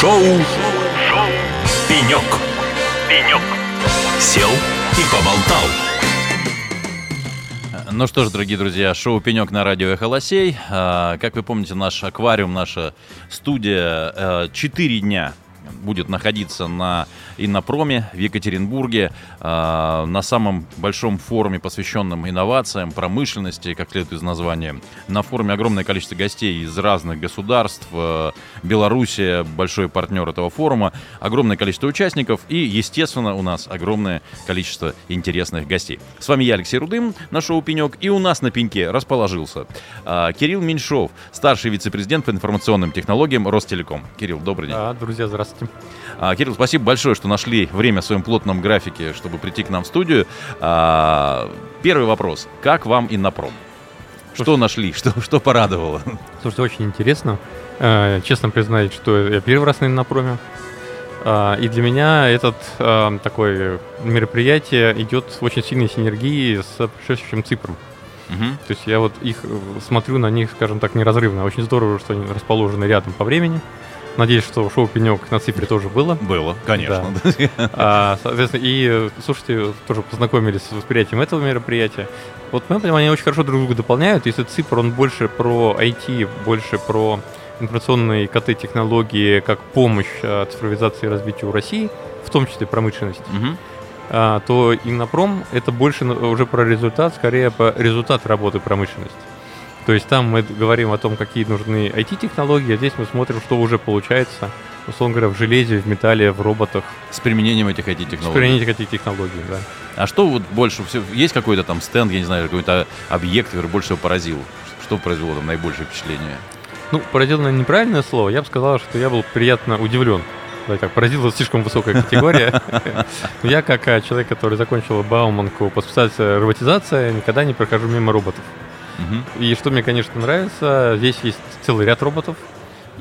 Шоу, Шоу. «Пенек». «Пенек». Сел и поболтал. Ну что ж, дорогие друзья, шоу «Пенек» на радио «Эхолосей». А, как вы помните, наш аквариум, наша студия 4 дня будет находиться на Иннопроме в Екатеринбурге, э, на самом большом форуме, посвященном инновациям, промышленности, как следует из названия. На форуме огромное количество гостей из разных государств. Э, Белоруссия большой партнер этого форума, огромное количество участников и, естественно, у нас огромное количество интересных гостей. С вами я, Алексей Рудым, на шоу «Пенек», и у нас на пеньке расположился э, Кирилл Меньшов, старший вице-президент по информационным технологиям Ростелеком. Кирилл, добрый день. А, друзья, здравствуйте. А, Кирилл, спасибо большое, что нашли время в своем плотном графике, чтобы прийти к нам в студию. А, первый вопрос. Как вам Иннопром? Что нашли? Что, что порадовало? Слушайте, очень интересно. Э, честно признать, что я первый раз на Иннопроме. Э, и для меня этот э, такое мероприятие идет в очень сильной синергии с предшествующим Ципром. Угу. То есть я вот их смотрю на них, скажем так, неразрывно. Очень здорово, что они расположены рядом по времени. Надеюсь, что шоу «Пенек» на Цифре тоже было. Было, конечно. Да. А, соответственно, и, слушайте, тоже познакомились с восприятием этого мероприятия. Вот, в моем понимании, они очень хорошо друг друга дополняют. Если Цифр, он больше про IT, больше про информационные КТ-технологии как помощь а, цифровизации и развитию России, в том числе промышленности, угу. а, то Иннопром — это больше уже про результат, скорее по результат работы промышленности. То есть там мы говорим о том, какие нужны IT-технологии, а здесь мы смотрим, что уже получается, условно говоря, в железе, в металле, в роботах. С применением этих IT-технологий. С применением этих IT-технологий, да. А что вот больше всего, есть какой-то там стенд, я не знаю, какой-то объект, который больше всего поразил? Что произвело там наибольшее впечатление? Ну, поразил, наверное, неправильное слово. Я бы сказал, что я был приятно удивлен. Да, так, поразила слишком высокая категория. Я, как э, человек, который закончил Бауманку по специальности роботизация, никогда не прохожу мимо роботов. И что мне, конечно, нравится, здесь есть целый ряд роботов,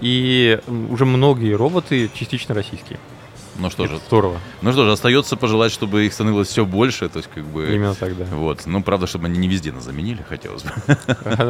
и уже многие роботы частично российские. Ну что же. Здорово. Ну что же, остается пожелать, чтобы их становилось все больше. То есть, как бы. Именно так, да. Вот. Ну, правда, чтобы они не везде нас заменили, хотелось бы.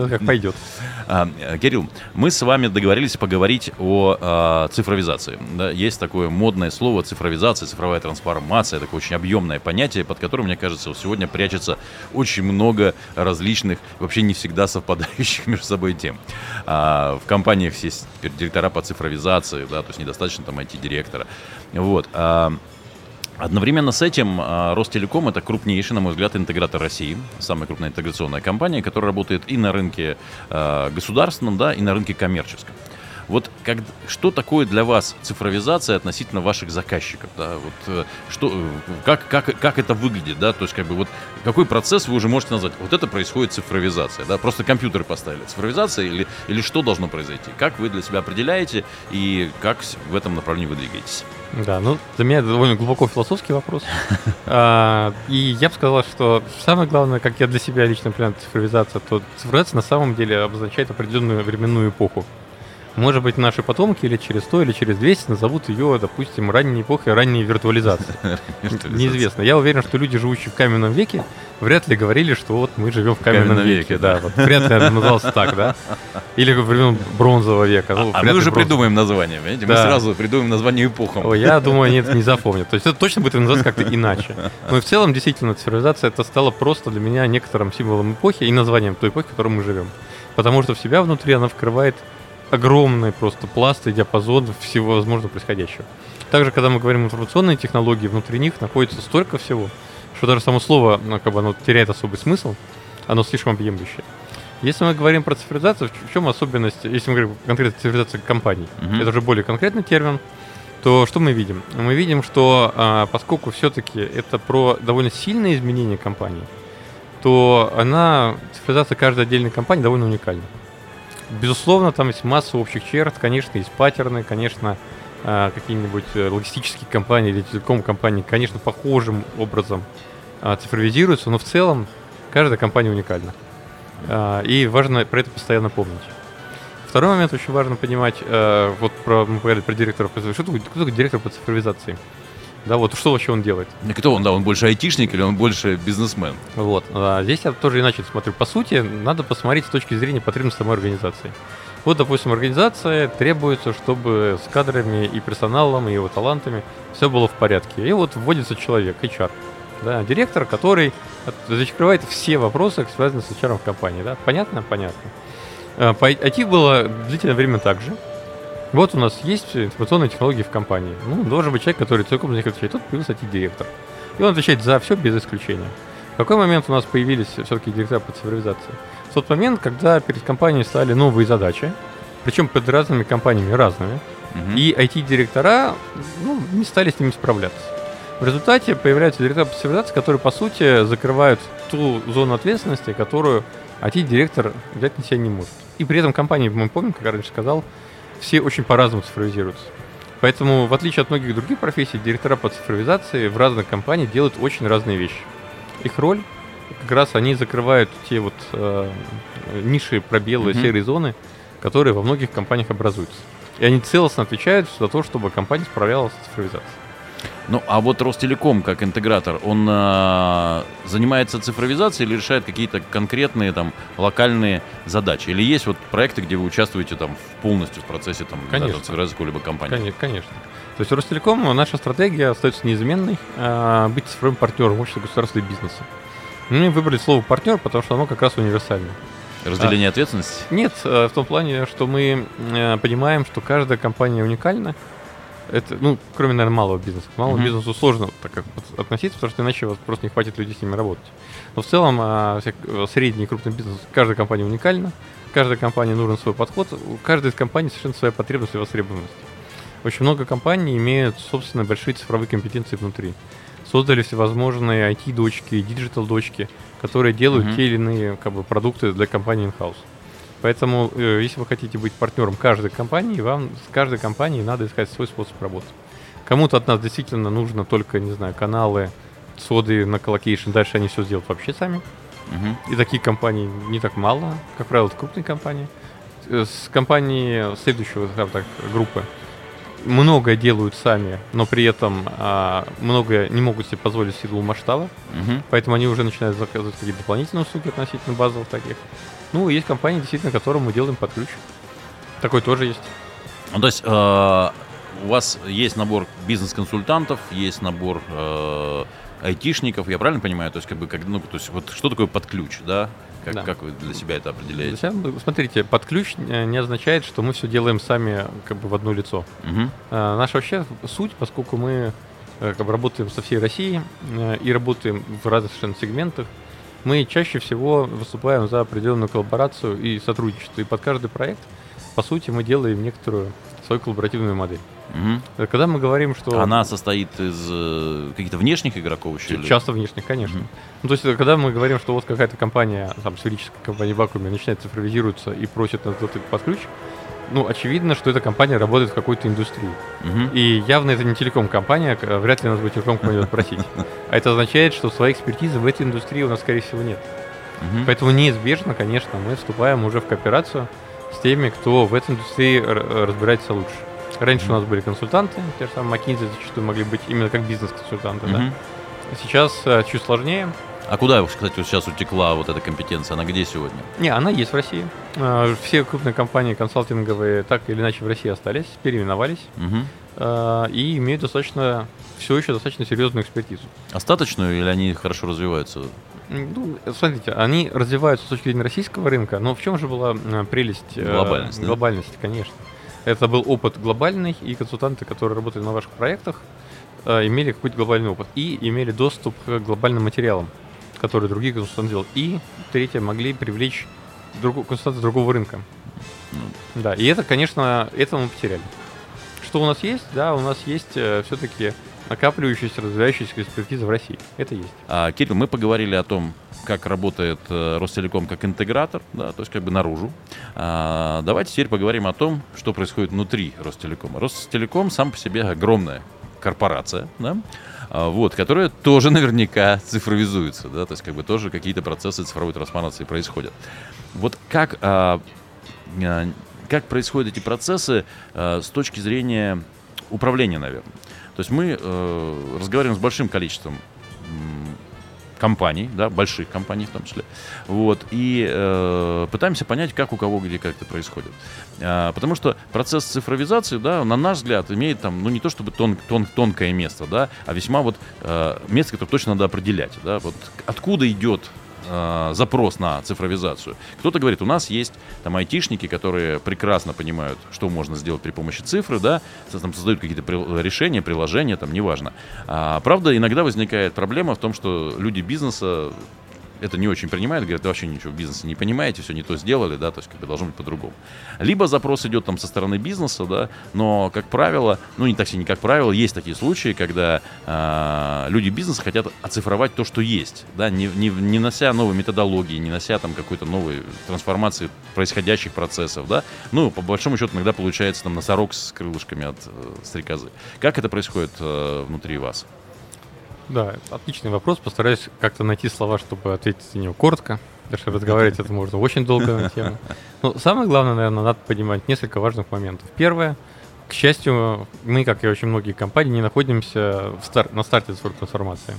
Как пойдет. А, Кирилл, мы с вами договорились поговорить о а, цифровизации. Да, есть такое модное слово цифровизация, цифровая трансформация, такое очень объемное понятие, под которым, мне кажется, сегодня прячется очень много различных, вообще не всегда совпадающих между собой тем. А, в компаниях есть директора по цифровизации, да, то есть недостаточно там IT-директора. Вот. А, одновременно с этим а, Ростелеком это крупнейший, на мой взгляд, интегратор России, самая крупная интеграционная компания, которая работает и на рынке а, государственном, да, и на рынке коммерческом. Вот как, что такое для вас цифровизация относительно ваших заказчиков? Да? Вот, э, что, как, как, как это выглядит? Да? То есть, как бы, вот, какой процесс вы уже можете назвать? Вот это происходит цифровизация. Да? Просто компьютеры поставили. Цифровизация или, или что должно произойти? Как вы для себя определяете и как в этом направлении вы двигаетесь? Да, ну для меня это довольно глубоко философский вопрос. а, и я бы сказал, что самое главное, как я для себя лично понимаю цифровизация, то цифровизация на самом деле обозначает определенную временную эпоху. Может быть, наши потомки или через 100, или через 200 назовут ее, допустим, ранней эпохой ранней виртуализации. Неизвестно. Я уверен, что люди, живущие в каменном веке, вряд ли говорили, что вот мы живем в каменном, веке. Да, вот вряд ли это называлось так, да. Или времен бронзового века. Ну, а мы уже придумаем название, понимаете? Мы сразу придумаем название эпохам. Я думаю, они это не запомнят. То есть это точно будет называться как-то иначе. Но в целом, действительно, цивилизация это стало просто для меня некоторым символом эпохи и названием той эпохи, в которой мы живем. Потому что в себя внутри она вкрывает огромный просто пласт и диапазон всего возможного происходящего. Также, когда мы говорим информационные технологии, внутри них находится столько всего, что даже само слово, ну, как бы оно теряет особый смысл, оно слишком объемлющее. Если мы говорим про цифровизацию, в чем особенность, если мы говорим конкретно цифровизация компаний, uh-huh. это уже более конкретный термин, то что мы видим? Мы видим, что а, поскольку все-таки это про довольно сильные изменения компании, то она, цифровизация каждой отдельной компании довольно уникальна. Безусловно, там есть масса общих черт, конечно, есть паттерны, конечно, э, какие-нибудь э, логистические компании или телеком-компании, конечно, похожим образом э, цифровизируются, но в целом каждая компания уникальна. И важно про это постоянно помнить. Второй момент очень важно понимать, вот про, мы говорили про директора, что такое, директор по цифровизации? Да, вот что вообще он делает? Кто он, да, он больше айтишник или он больше бизнесмен? Вот, а здесь я тоже иначе смотрю. По сути, надо посмотреть с точки зрения потребностей самой организации. Вот, допустим, организация требуется, чтобы с кадрами и персоналом, и его талантами все было в порядке. И вот вводится человек, HR, да, директор, который закрывает все вопросы, связанные с HR в компании. Да? Понятно? Понятно. А, по IT было длительное время так же. Вот у нас есть информационные технологии в компании. Ну, должен быть человек, который целиком за них отвечает. Тут появился IT-директор. И он отвечает за все без исключения. В какой момент у нас появились все-таки директора по цифровизации? В тот момент, когда перед компанией стали новые задачи, причем под разными компаниями разными, угу. и IT-директора ну, не стали с ними справляться. В результате появляются директора по цифровизации, которые, по сути, закрывают ту зону ответственности, которую IT-директор взять на себя не может. И при этом компании, мы помним, как я раньше сказал, все очень по-разному цифровизируются. Поэтому, в отличие от многих других профессий, директора по цифровизации в разных компаниях делают очень разные вещи. Их роль как раз они закрывают те вот э, ниши, пробелы, mm-hmm. серые зоны, которые во многих компаниях образуются. И они целостно отвечают за то, чтобы компания справлялась с цифровизацией. Ну, а вот Ростелеком как интегратор, он э, занимается цифровизацией или решает какие-то конкретные там локальные задачи? Или есть вот проекты, где вы участвуете там полностью в процессе там, конечно. Да, цифровизации какой-либо компании? Конечно, конечно. То есть Ростелеком, наша стратегия остается неизменной, э, быть цифровым партнером общества государственного бизнеса. Мы выбрали слово партнер, потому что оно как раз универсальное. Разделение а, ответственности? Нет, в том плане, что мы э, понимаем, что каждая компания уникальна, это, ну, кроме, наверное, малого бизнеса. К малому mm-hmm. бизнесу сложно так как относиться, потому что иначе у вас просто не хватит людей с ними работать. Но в целом а, средний и крупный бизнес, каждая компания уникальна, каждой компании нужен свой подход, у каждой из компаний совершенно своя потребность и востребованность. Очень много компаний имеют, собственно, большие цифровые компетенции внутри. Создали всевозможные IT-дочки, digital-дочки, которые делают mm-hmm. те или иные как бы, продукты для компании in-house. Поэтому, э, если вы хотите быть партнером каждой компании, вам с каждой компанией надо искать свой способ работы. Кому-то от нас действительно нужно только, не знаю, каналы, ЦОДы на colocation, дальше они все сделают вообще сами. Угу. И таких компаний не так мало, как правило, это крупные компании. Э, с компанией следующего, скажем так, группы многое делают сами, но при этом а, многое не могут себе позволить в силу масштаба, угу. поэтому они уже начинают заказывать какие-то дополнительные услуги относительно базовых таких. Ну, есть компании, действительно, которым мы делаем под ключ. Такой тоже есть. Ну, то есть э, у вас есть набор бизнес-консультантов, есть набор э, айтишников, я правильно понимаю? То есть, как бы, как, ну, то есть, вот что такое под ключ, да? Как, да. как вы для себя это определяете? Себя, смотрите, под ключ не означает, что мы все делаем сами как бы в одно лицо. Угу. А, наша вообще суть, поскольку мы э, как бы, работаем со всей Россией э, и работаем в разных совершенно сегментах, мы чаще всего выступаем за определенную коллаборацию и сотрудничество. И под каждый проект, по сути, мы делаем некоторую свою коллаборативную модель. Угу. Когда мы говорим, что... Она состоит из э, каких-то внешних игроков еще? Часто или? внешних, конечно. Угу. Ну, то есть, когда мы говорим, что вот какая-то компания, там, сферическая компания Вакууме начинает цифровизироваться и просит нас под ключ, ну, очевидно, что эта компания работает в какой-то индустрии. Угу. И явно это не телеком-компания, вряд ли нас будет телеком-компания просить. А это означает, что своей экспертизы в этой индустрии у нас, скорее всего, нет. Угу. Поэтому неизбежно, конечно, мы вступаем уже в кооперацию с теми, кто в этой индустрии разбирается лучше. Раньше у нас были консультанты, те же самые McKinsey зачастую могли быть именно как бизнес-консультанты, угу. да. Сейчас э, чуть сложнее. А куда, кстати, вот сейчас утекла вот эта компетенция? Она где сегодня? Не, она есть в России. А, все крупные компании консалтинговые так или иначе в России остались, переименовались угу. и имеют достаточно, все еще достаточно серьезную экспертизу. Остаточную или они хорошо развиваются? Ну, смотрите, они развиваются с точки зрения российского рынка, но в чем же была прелесть? Э, глобальность. Э, глобальность, да? конечно. Это был опыт глобальный, и консультанты, которые работали на ваших проектах, э, имели какой-то глобальный опыт и имели доступ к глобальным материалам которые другие консультанты делают. И, третье, могли привлечь друг, консультанта другого рынка. Mm. Да, и это, конечно, это мы потеряли. Что у нас есть? Да, у нас есть э, все-таки накапливающаяся, развивающаяся экспертиза в России. Это есть. А, Кирилл, мы поговорили о том, как работает э, Ростелеком как интегратор, да, то есть как бы наружу. А, давайте теперь поговорим о том, что происходит внутри Ростелекома. Ростелеком сам по себе огромная корпорация, да, вот, которая тоже наверняка цифровизуется, да, то есть как бы тоже какие-то процессы цифровой трансформации происходят. Вот как, а, а, как происходят эти процессы а, с точки зрения управления, наверное. То есть мы э, разговариваем с большим количеством компаний, да, больших компаний в том числе, вот, и э, пытаемся понять, как у кого где как это происходит. А, потому что процесс цифровизации, да, на наш взгляд, имеет там, ну, не то чтобы тон, тон, тонкое место, да, а весьма вот э, место, которое точно надо определять, да, вот откуда идет э, запрос на цифровизацию. Кто-то говорит, у нас есть там айтишники, которые прекрасно понимают, что можно сделать при помощи цифры, да, там создают какие-то при- решения, приложения, там, неважно. А, правда, иногда возникает проблема в том, что люди бизнеса это не очень принимают, говорят, вообще ничего в бизнесе не понимаете, все не то сделали, да, то есть как бы должно быть по-другому. Либо запрос идет там со стороны бизнеса, да, но, как правило, ну не так не как правило, есть такие случаи, когда э, люди бизнеса хотят оцифровать то, что есть, да, не, не, не нося новой методологии, не нося там какой-то новой трансформации происходящих процессов, да, ну, по большому счету, иногда получается там носорог с крылышками от э, стрекозы. Как это происходит э, внутри вас? Да, отличный вопрос. Постараюсь как-то найти слова, чтобы ответить на него коротко. Потому что разговаривать это можно очень долго на тему. Но ну, самое главное, наверное, надо понимать несколько важных моментов. Первое, к счастью, мы, как и очень многие компании, не находимся в стар- на старте цифровой трансформации.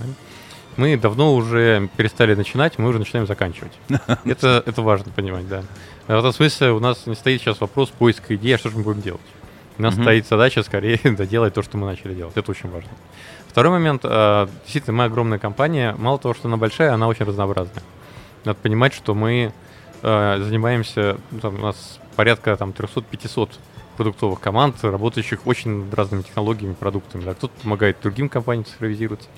Мы давно уже перестали начинать, мы уже начинаем заканчивать. Это, это важно понимать, да. В этом смысле у нас не стоит сейчас вопрос поиска идеи, а что же мы будем делать. У нас mm-hmm. стоит задача скорее доделать то, что мы начали делать. Это очень важно. Второй момент. Э, действительно, мы огромная компания. Мало того, что она большая, она очень разнообразная. Надо понимать, что мы э, занимаемся, ну, там, у нас порядка там 300-500 продуктовых команд, работающих очень над разными технологиями, продуктами. Да. Кто-то помогает другим компаниям цифровизироваться,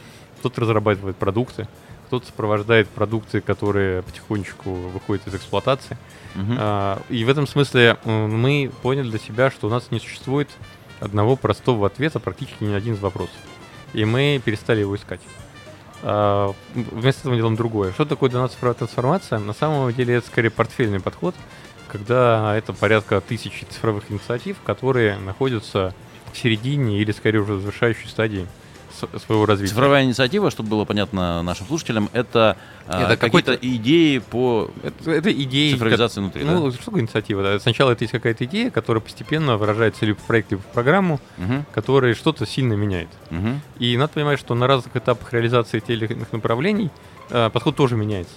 кто-то разрабатывает продукты, кто-то сопровождает продукты, которые потихонечку выходят из эксплуатации. Uh-huh. И в этом смысле мы поняли для себя, что у нас не существует одного простого ответа практически ни один из вопросов. И мы перестали его искать. А, вместо этого делаем другое. Что такое для нас цифровая трансформация? На самом деле это скорее портфельный подход, когда это порядка тысячи цифровых инициатив, которые находятся в середине или скорее уже в завершающей стадии своего развития. Цифровая инициатива, чтобы было понятно нашим слушателям, это, а, это какие-то идеи по это, это идеи, цифровизации как, внутри. Ну, да? что такое инициатива? Да? Сначала это есть какая-то идея, которая постепенно выражается либо в проект, либо в программу, угу. которая что-то сильно меняет. Угу. И надо понимать, что на разных этапах реализации тех или иных направлений э, подход тоже меняется.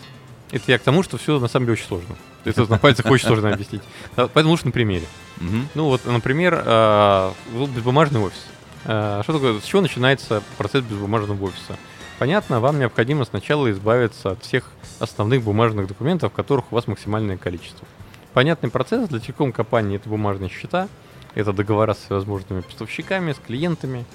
Это я к тому, что все на самом деле очень сложно. Это на пальцах очень сложно объяснить. Поэтому лучше на примере. Ну вот, например, безбумажный офис. Э, что такое, с чего начинается процесс безбумажного офиса? Понятно, вам необходимо сначала избавиться от всех основных бумажных документов, которых у вас максимальное количество. Понятный процесс для телеком компании это бумажные счета, это договора с всевозможными поставщиками, с клиентами.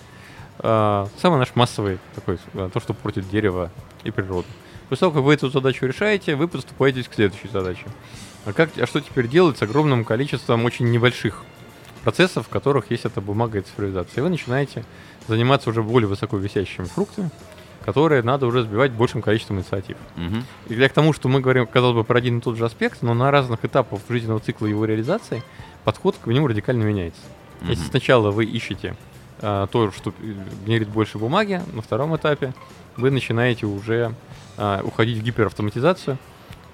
Э, самый наш массовый такой, э, то, что портит дерево и природу. После того, как вы эту задачу решаете, вы подступаете к следующей задаче. А, как, а что теперь делать с огромным количеством очень небольших процессов, в которых есть эта бумага и цифровизация. И вы начинаете заниматься уже более высоко висящими фруктами, которые надо уже сбивать большим количеством инициатив. Угу. И для к тому, что мы говорим, казалось бы, про один и тот же аспект, но на разных этапах жизненного цикла его реализации подход к нему радикально меняется. Угу. Если сначала вы ищете а, то, что генерит больше бумаги, на втором этапе вы начинаете уже а, уходить в гиперавтоматизацию,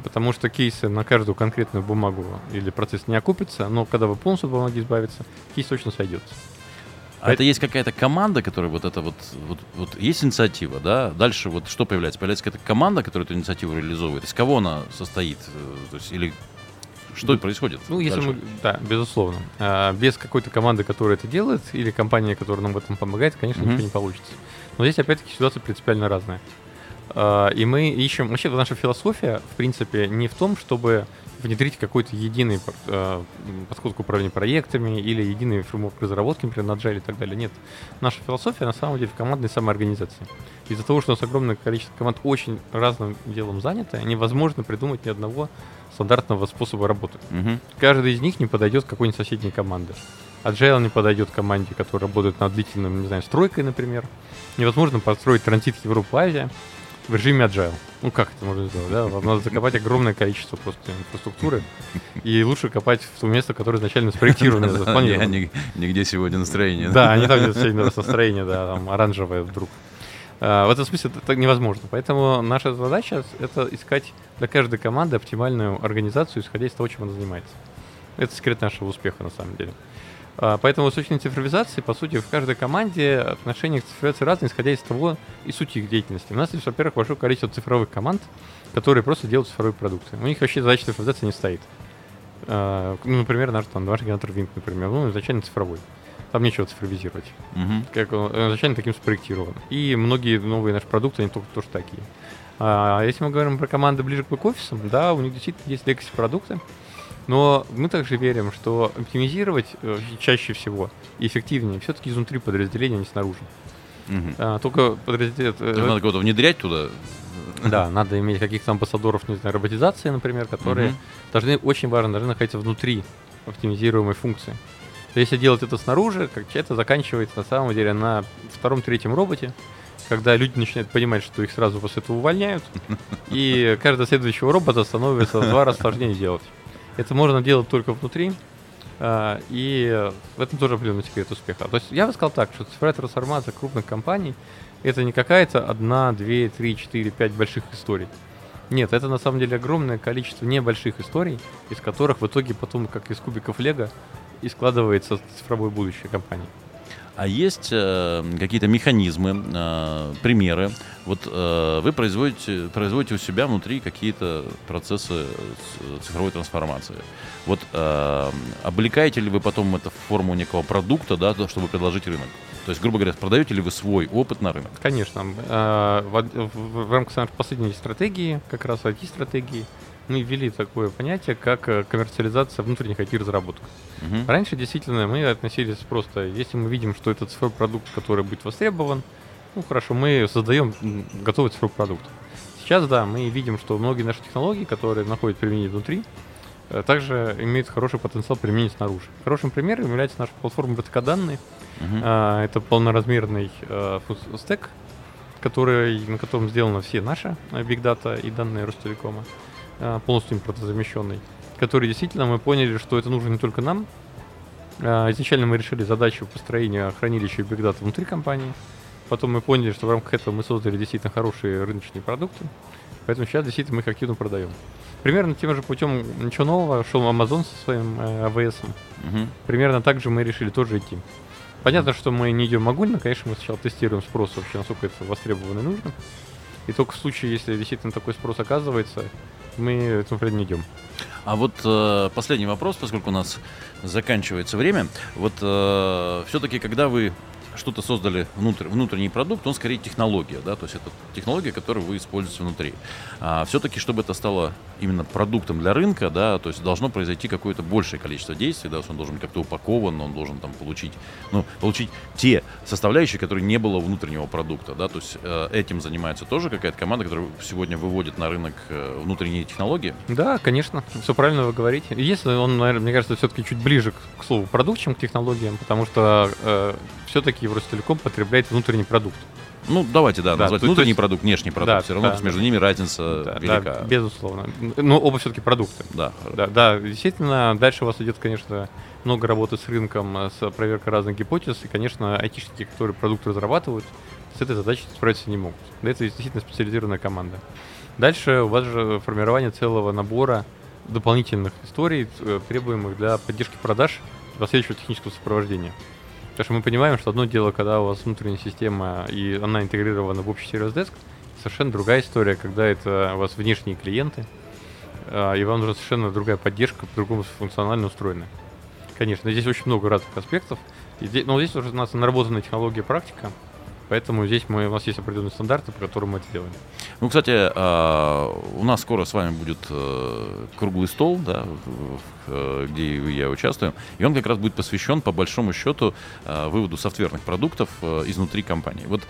потому что кейсы на каждую конкретную бумагу или процесс не окупится, но когда вы полностью от бумаги избавиться, кейс точно сойдется. А это, это есть какая-то команда, которая вот это вот, вот, вот есть инициатива, да? Дальше вот что появляется? Появляется какая-то команда, которая эту инициативу реализовывает. Из кого она состоит? Э, то есть, или что происходит? Ну, если дальше? мы, да, безусловно. А, без какой-то команды, которая это делает, или компании, которая нам в этом помогает, конечно, mm-hmm. ничего не получится. Но здесь опять-таки ситуация принципиально разная. А, и мы ищем... Вообще, наша философия, в принципе, не в том, чтобы внедрить какой-то единый э, подход к управлению проектами или единый фреймворк разработки, например, на Agile и так далее. Нет. Наша философия, на самом деле, в командной самоорганизации. Из-за того, что у нас огромное количество команд очень разным делом заняты, невозможно придумать ни одного стандартного способа работы. Угу. Каждый из них не подойдет какой-нибудь соседней команде. Agile не подойдет команде, которая работает над длительным, не знаю, стройкой, например. Невозможно построить транзит Европа-Азия в режиме agile. Ну как это можно сделать, да? Вам надо закопать огромное количество просто инфраструктуры, и лучше копать в то место, которое изначально спроектировано, запланировано. Нигде сегодня настроение. Да, они там где сегодня настроение, да, там оранжевое вдруг. А, в этом смысле это невозможно. Поэтому наша задача — это искать для каждой команды оптимальную организацию, исходя из того, чем она занимается. Это секрет нашего успеха, на самом деле. А, Поэтому с зрения цифровизации, по сути, в каждой команде отношение к цифровизации разное, исходя из того и сути их деятельности. У нас есть, во-первых, большое количество цифровых команд, которые просто делают цифровые продукты. У них вообще задача цифровизации не стоит. А, Ну, например, наш там домашний генератор Wink, например, ну, изначально цифровой. Там нечего цифровизировать. Мгм. Как он он изначально таким спроектирован. И многие новые наши продукты, они только тоже такие. А если мы говорим про команды ближе к бэк-офисам, да, у них действительно есть legacy продукты, но мы также верим, что оптимизировать э, чаще всего и эффективнее все-таки изнутри подразделения, а не снаружи. Мгм. А, только подразделение... Есть Надо кого-то внедрять туда. Да, надо иметь каких-то амбассадоров, не знаю, роботизации, например, которые Мгм. должны, очень важно, должны находиться внутри оптимизируемой функции. Если делать это снаружи, как это заканчивается на самом деле на втором-третьем роботе, когда люди начинают понимать, что их сразу после этого увольняют, и каждого следующего робота становится в два раза сложнее делать. Это можно делать только внутри, а, и в этом тоже определенный секрет успеха. То есть я бы сказал так, что цифровая трансформация крупных компаний это не какая-то одна, две, три, четыре, пять больших историй. Нет, это на самом деле огромное количество небольших историй, из которых в итоге потом, как из кубиков Лего, и складывается цифровое будущее компании. А есть э, какие-то механизмы, э, примеры? Вот э, вы производите, производите у себя внутри какие-то процессы цифровой трансформации. Вот э, облекаете ли вы потом это в форму некого продукта, да, то, чтобы предложить рынок? То есть, грубо говоря, продаете ли вы свой опыт на рынок? Конечно, э, в рамках нашей последней стратегии, как раз IT-стратегии, мы ввели такое понятие, как э, коммерциализация внутренних IT-разработок. Мгм. Раньше действительно мы относились просто, если мы видим, что это цифровой продукт, который будет востребован, ну хорошо, мы создаем готовый цифровой продукт. Сейчас, да, мы видим, что многие наши технологии, которые находят применение внутри, э, также имеют хороший потенциал применения снаружи. Хорошим примером является наша платформа БТК данные. А, Это полноразмерный э, стек, который, на котором сделаны все наши Big Data и данные Ростелекома, полностью импортозамещенный, который действительно мы поняли, что это нужно не только нам. А, Изначально мы решили задачу построения хранилища Big Data внутри компании. Потом мы поняли, что в рамках этого мы создали действительно хорошие рыночные продукты. Поэтому сейчас действительно мы их активно продаем. Примерно тем же путем ничего нового шел Amazon со своим э, AWS. Мгм. Примерно так же мы решили тоже идти. Понятно, что мы не идем огульно, конечно, мы сначала тестируем спрос вообще, насколько это востребовано и нужно. И только в случае, если действительно такой спрос оказывается, мы этому вперед не идем. А вот э, последний вопрос, поскольку у нас заканчивается время. Вот все-таки, когда вы что-то создали внутрь, внутренний продукт, он скорее технология, да, то есть это технология, которую вы используете внутри. А все-таки, чтобы это стало именно продуктом для рынка, да, то есть должно произойти какое-то большее количество действий, да, он должен как-то упакован, он должен там получить, ну, получить те составляющие, которые не было внутреннего продукта, да, то есть э, этим занимается тоже какая-то команда, которая сегодня выводит на рынок э, внутренние технологии. Да, конечно, все правильно вы говорите. Если он, наверное, мне кажется, все-таки чуть ближе к, к слову продукт, чем к технологиям, потому что все-таки в Ростелеком потребляет внутренний продукт. Ну, давайте, да, Да, назвать внутренний есть- продукт, внешний продукт. Да, Все равно да, между ними разница Да, велика. да, безусловно. Но оба все-таки продукты. Да. Да, да, действительно, дальше у вас идет, конечно, много работы с рынком, с проверкой разных гипотез, и, конечно, айтишники, которые продукт разрабатывают, с этой задачей справиться не могут. Для этого действительно специализированная команда. Дальше у вас же формирование целого набора дополнительных историй, э, требуемых для поддержки продаж последующего технического сопровождения. Потому что мы понимаем, что одно дело, когда у вас внутренняя система, и она интегрирована в общий сервис-деск, совершенно другая история, когда это у вас внешние клиенты, а, и вам нужна совершенно другая поддержка, по-другому функционально устроена. Конечно, здесь очень много разных аспектов. И здесь, но здесь уже у нас наработанная технология практика, поэтому здесь мы, у нас есть определенные стандарты, по которым мы это делаем. Ну, кстати, а, у нас скоро с вами будет э, круглый стол, да, э, где я участвую, и он как раз будет посвящен, по большому счету, э, выводу софтверных продуктов изнутри компании. Вот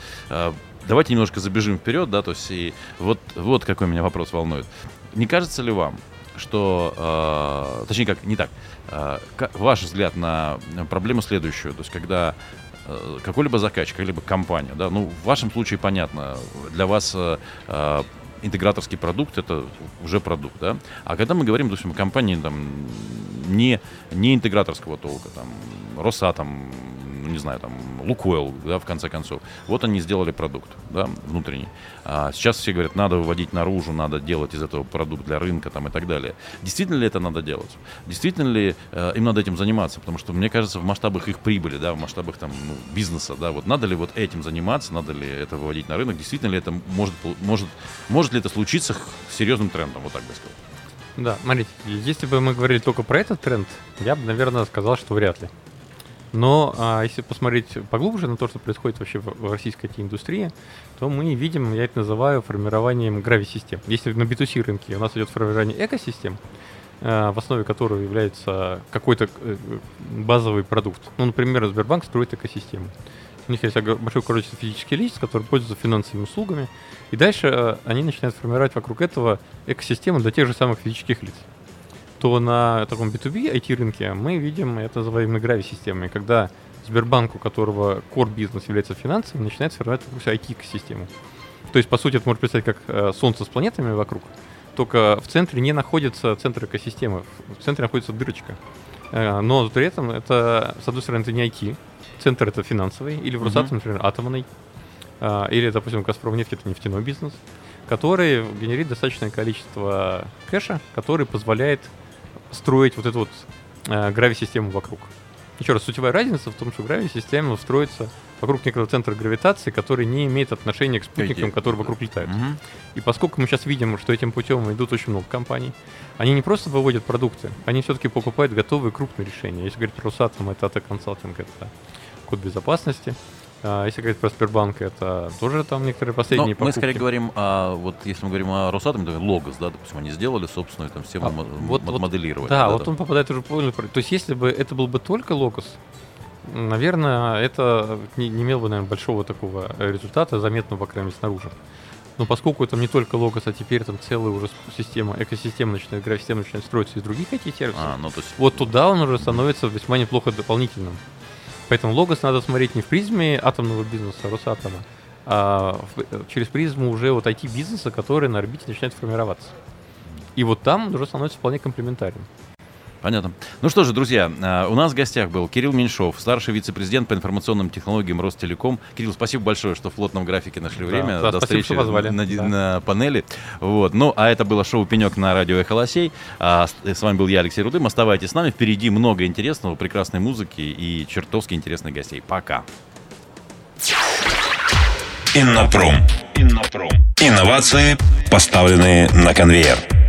давайте немножко забежим вперед, да, то есть и вот, вот какой меня вопрос волнует. Не кажется ли вам, что, точнее как, не так, э, ваш взгляд на проблему следующую, то есть когда какой-либо заказчик, какая-либо компания, да, ну, в вашем случае понятно, для вас э, э, интеграторский продукт это уже продукт, да, а когда мы говорим, допустим, о компании там не, не интеграторского толка, там, Росатом, ну, не знаю, там, Лукойл, да, в конце концов. Вот они сделали продукт, да, внутренний. А сейчас все говорят, надо выводить наружу, надо делать из этого продукт для рынка, там, и так далее. Действительно ли это надо делать? Действительно ли э, им надо этим заниматься? Потому что, мне кажется, в масштабах их прибыли, да, в масштабах, там, ну, бизнеса, да, вот надо ли вот этим заниматься, надо ли это выводить на рынок, действительно ли это может, может, может ли это случиться с серьезным трендом, вот так бы сказал. Да, смотрите, если бы мы говорили только про этот тренд, я бы, наверное, сказал, что вряд ли. Но а, если посмотреть поглубже на то, что происходит вообще в, в российской IT-индустрии, то мы видим, я это называю формированием грави-систем. Если на B2C рынке у нас идет формирование экосистем, а, в основе которого является какой-то э, базовый продукт. Ну, например, Сбербанк строит экосистему. У них есть большое количество физических лиц, которые пользуются финансовыми услугами. И дальше э, они начинают формировать вокруг этого экосистему для тех же самых физических лиц. То на таком B2B IT-рынке мы видим это называемые грави-системы, когда Сбербанк, у которого core бизнес является финансовым, начинает формировать вокруг себя IT-экосистему. То есть, по сути, это можно представить как э, Солнце с планетами вокруг, только в центре не находится центр экосистемы, в центре находится дырочка. Э, но при этом это, с одной стороны, это не IT, центр это финансовый, или в Росатом, например, атомный, а, или, допустим, Газпром нефть это нефтяной бизнес, который генерит достаточное количество кэша, который позволяет строить вот эту вот э, грави-систему вокруг. Еще раз, сутевая разница в том, что грави-система строится вокруг некого центра гравитации, который не имеет отношения к спутникам, которые вокруг летают. Угу. И поскольку мы сейчас видим, что этим путем идут очень много компаний, они не просто выводят продукты, они все-таки покупают готовые крупные решения. Если говорить про Росатом, это AT консалтинг, это код безопасности. А если говорить про Сбербанк, это тоже там некоторые последние Но покупки. Мы скорее говорим, о, вот если мы говорим о Росатоме, то Логос, да, допустим, они сделали собственную там систему а, вот, моделирования. Да, да, вот да. он попадает уже полный. То есть если бы это был бы только Логос, наверное, это не, не имел бы, наверное, большого такого результата, заметного, по крайней мере, снаружи. Но поскольку это не только Логос, а теперь там целая уже система, экосистема начинает, граф-система начинает строиться из других IT-сервисов, а, ну, то есть... вот туда он уже становится весьма неплохо дополнительным. Поэтому логос надо смотреть не в призме атомного бизнеса Росатома, а в, через призму уже вот IT-бизнеса, который на орбите начинает формироваться. И вот там уже становится вполне комплементарен. Понятно. Ну что же, друзья, а, у нас в гостях был Кирилл Меньшов, старший вице-президент по информационным технологиям Ростелеком. Кирилл, спасибо большое, что в плотном графике нашли время да, до да, встречи на, да. на панели. Вот. Ну, а это было шоу «Пенек» на радио «Эхолосей». А, с вами был я, Алексей Рудым. Оставайтесь с нами. Впереди много интересного, прекрасной музыки и чертовски интересных гостей. Пока. Иннопром. Иннопром. Инновации, поставленные на конвейер.